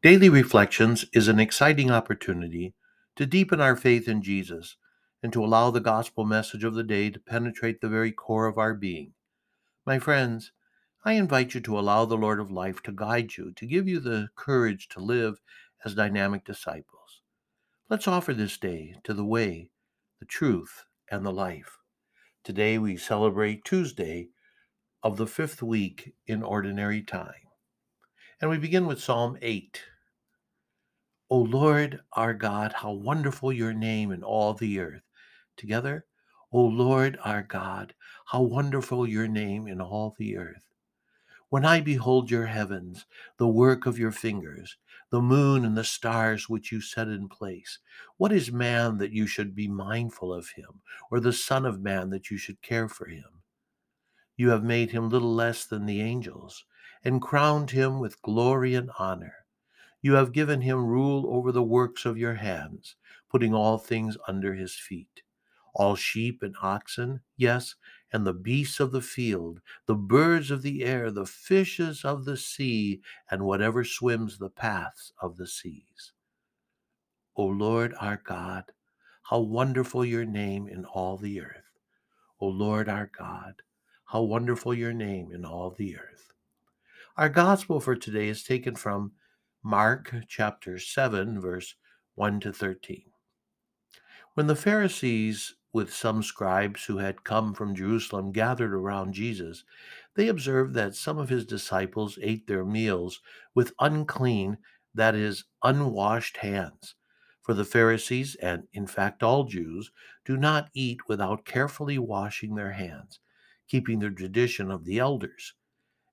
Daily Reflections is an exciting opportunity to deepen our faith in Jesus and to allow the gospel message of the day to penetrate the very core of our being. My friends, I invite you to allow the Lord of life to guide you, to give you the courage to live as dynamic disciples. Let's offer this day to the way, the truth, and the life. Today we celebrate Tuesday of the fifth week in Ordinary Time. And we begin with Psalm 8. O Lord our God, how wonderful your name in all the earth. Together, O Lord our God, how wonderful your name in all the earth. When I behold your heavens, the work of your fingers, the moon and the stars which you set in place, what is man that you should be mindful of him, or the Son of Man that you should care for him? You have made him little less than the angels, and crowned him with glory and honor. You have given him rule over the works of your hands, putting all things under his feet. All sheep and oxen, yes, and the beasts of the field, the birds of the air, the fishes of the sea, and whatever swims the paths of the seas. O Lord our God, how wonderful your name in all the earth. O Lord our God, how wonderful your name in all the earth. Our gospel for today is taken from Mark chapter 7, verse 1 to 13. When the Pharisees, with some scribes who had come from Jerusalem, gathered around Jesus, they observed that some of his disciples ate their meals with unclean, that is, unwashed hands. For the Pharisees, and in fact all Jews, do not eat without carefully washing their hands, keeping the tradition of the elders.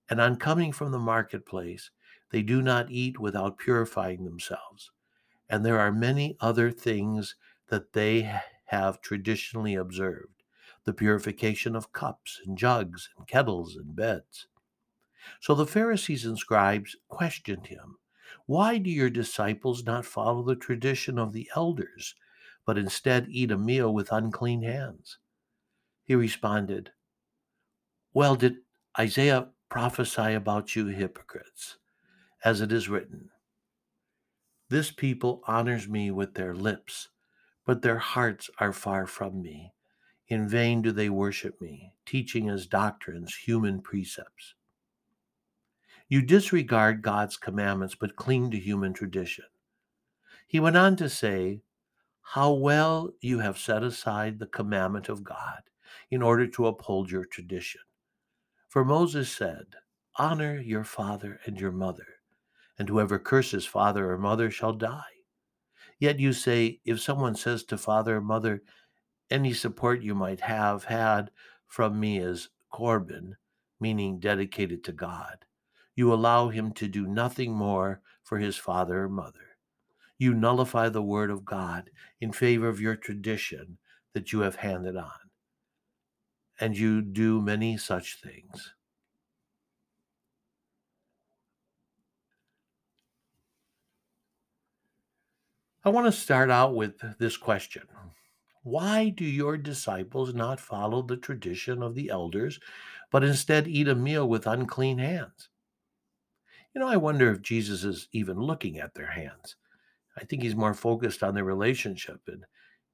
And on coming from the marketplace, they do not eat without purifying themselves. And there are many other things that they have traditionally observed the purification of cups and jugs and kettles and beds. So the Pharisees and scribes questioned him Why do your disciples not follow the tradition of the elders, but instead eat a meal with unclean hands? He responded, Well, did Isaiah prophesy about you hypocrites? As it is written, This people honors me with their lips but their hearts are far from me. In vain do they worship me, teaching as doctrines human precepts. You disregard God's commandments, but cling to human tradition. He went on to say, How well you have set aside the commandment of God in order to uphold your tradition. For Moses said, Honor your father and your mother, and whoever curses father or mother shall die. Yet you say, if someone says to father or mother, any support you might have had from me is Corban, meaning dedicated to God, you allow him to do nothing more for his father or mother. You nullify the word of God in favor of your tradition that you have handed on. And you do many such things. I want to start out with this question Why do your disciples not follow the tradition of the elders, but instead eat a meal with unclean hands? You know, I wonder if Jesus is even looking at their hands. I think he's more focused on their relationship and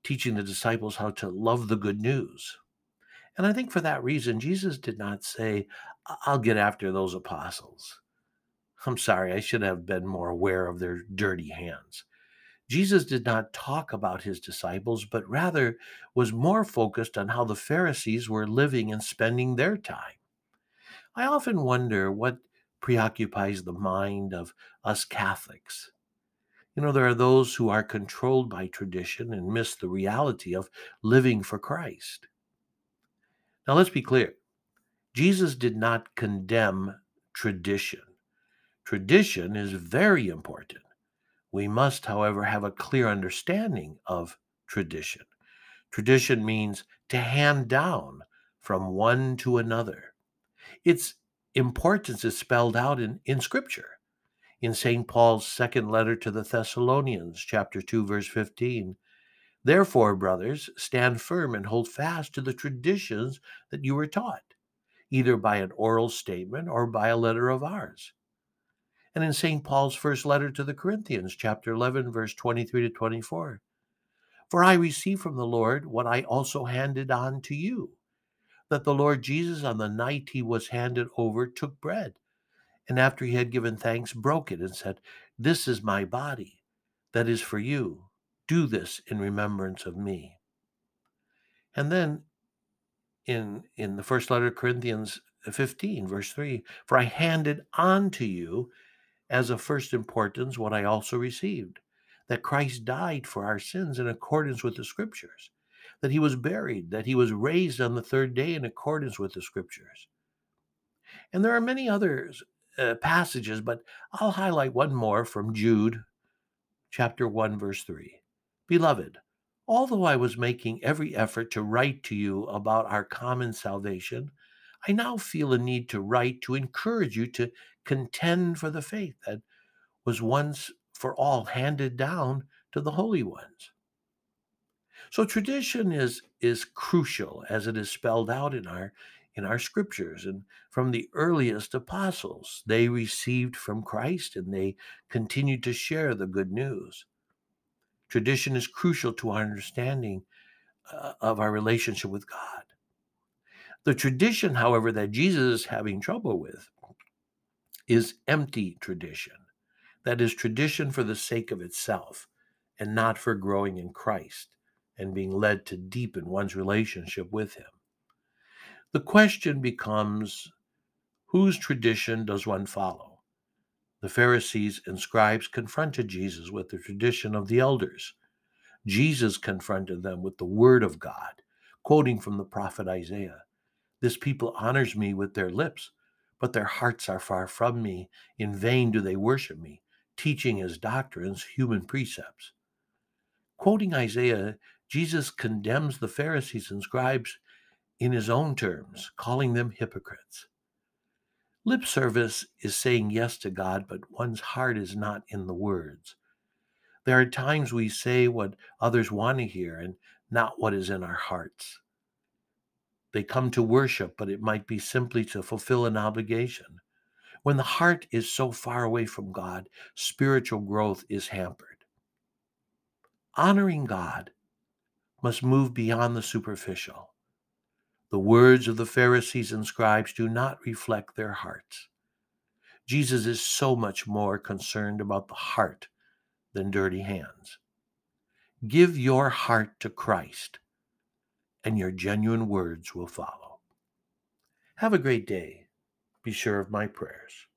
teaching the disciples how to love the good news. And I think for that reason, Jesus did not say, I'll get after those apostles. I'm sorry, I should have been more aware of their dirty hands. Jesus did not talk about his disciples, but rather was more focused on how the Pharisees were living and spending their time. I often wonder what preoccupies the mind of us Catholics. You know, there are those who are controlled by tradition and miss the reality of living for Christ. Now, let's be clear Jesus did not condemn tradition. Tradition is very important. We must, however, have a clear understanding of tradition. Tradition means to hand down from one to another. Its importance is spelled out in, in Scripture. In St. Paul's second letter to the Thessalonians, chapter 2, verse 15, Therefore, brothers, stand firm and hold fast to the traditions that you were taught, either by an oral statement or by a letter of ours And in St. Paul's first letter to the Corinthians, chapter 11, verse 23 to 24. For I received from the Lord what I also handed on to you that the Lord Jesus, on the night he was handed over, took bread, and after he had given thanks, broke it and said, This is my body, that is for you. Do this in remembrance of me. And then in, in the first letter of Corinthians 15, verse 3, For I handed on to you as of first importance what I also received that Christ died for our sins in accordance with the Scriptures that he was buried, that he was raised on the third day in accordance with the scriptures. And there are many other uh, passages, but I'll highlight one more from Jude chapter 1 verse 3. Beloved, although I was making every effort to write to you about our common salvation, I now feel a need to write to encourage you to contend for the faith that was once for all handed down to the holy ones. So tradition is is crucial as it is spelled out in our in our scriptures and from the earliest apostles. They received from Christ and they continued to share the good news. Tradition is crucial to our understanding uh, of our relationship with God. The tradition, however, that Jesus is having trouble with is empty tradition. That is tradition for the sake of itself and not for growing in Christ and being led to deepen one's relationship with Him. The question becomes whose tradition does one follow? The Pharisees and scribes confronted Jesus with the tradition of the elders. Jesus confronted them with the Word of God, quoting from the prophet Isaiah This people honors me with their lips, but their hearts are far from me. In vain do they worship me, teaching as doctrines human precepts. Quoting Isaiah, Jesus condemns the Pharisees and scribes in his own terms, calling them hypocrites. Lip service is saying yes to God, but one's heart is not in the words. There are times we say what others want to hear and not what is in our hearts. They come to worship, but it might be simply to fulfill an obligation. When the heart is so far away from God, spiritual growth is hampered. Honoring God must move beyond the superficial. The words of the Pharisees and scribes do not reflect their hearts. Jesus is so much more concerned about the heart than dirty hands. Give your heart to Christ, and your genuine words will follow. Have a great day. Be sure of my prayers.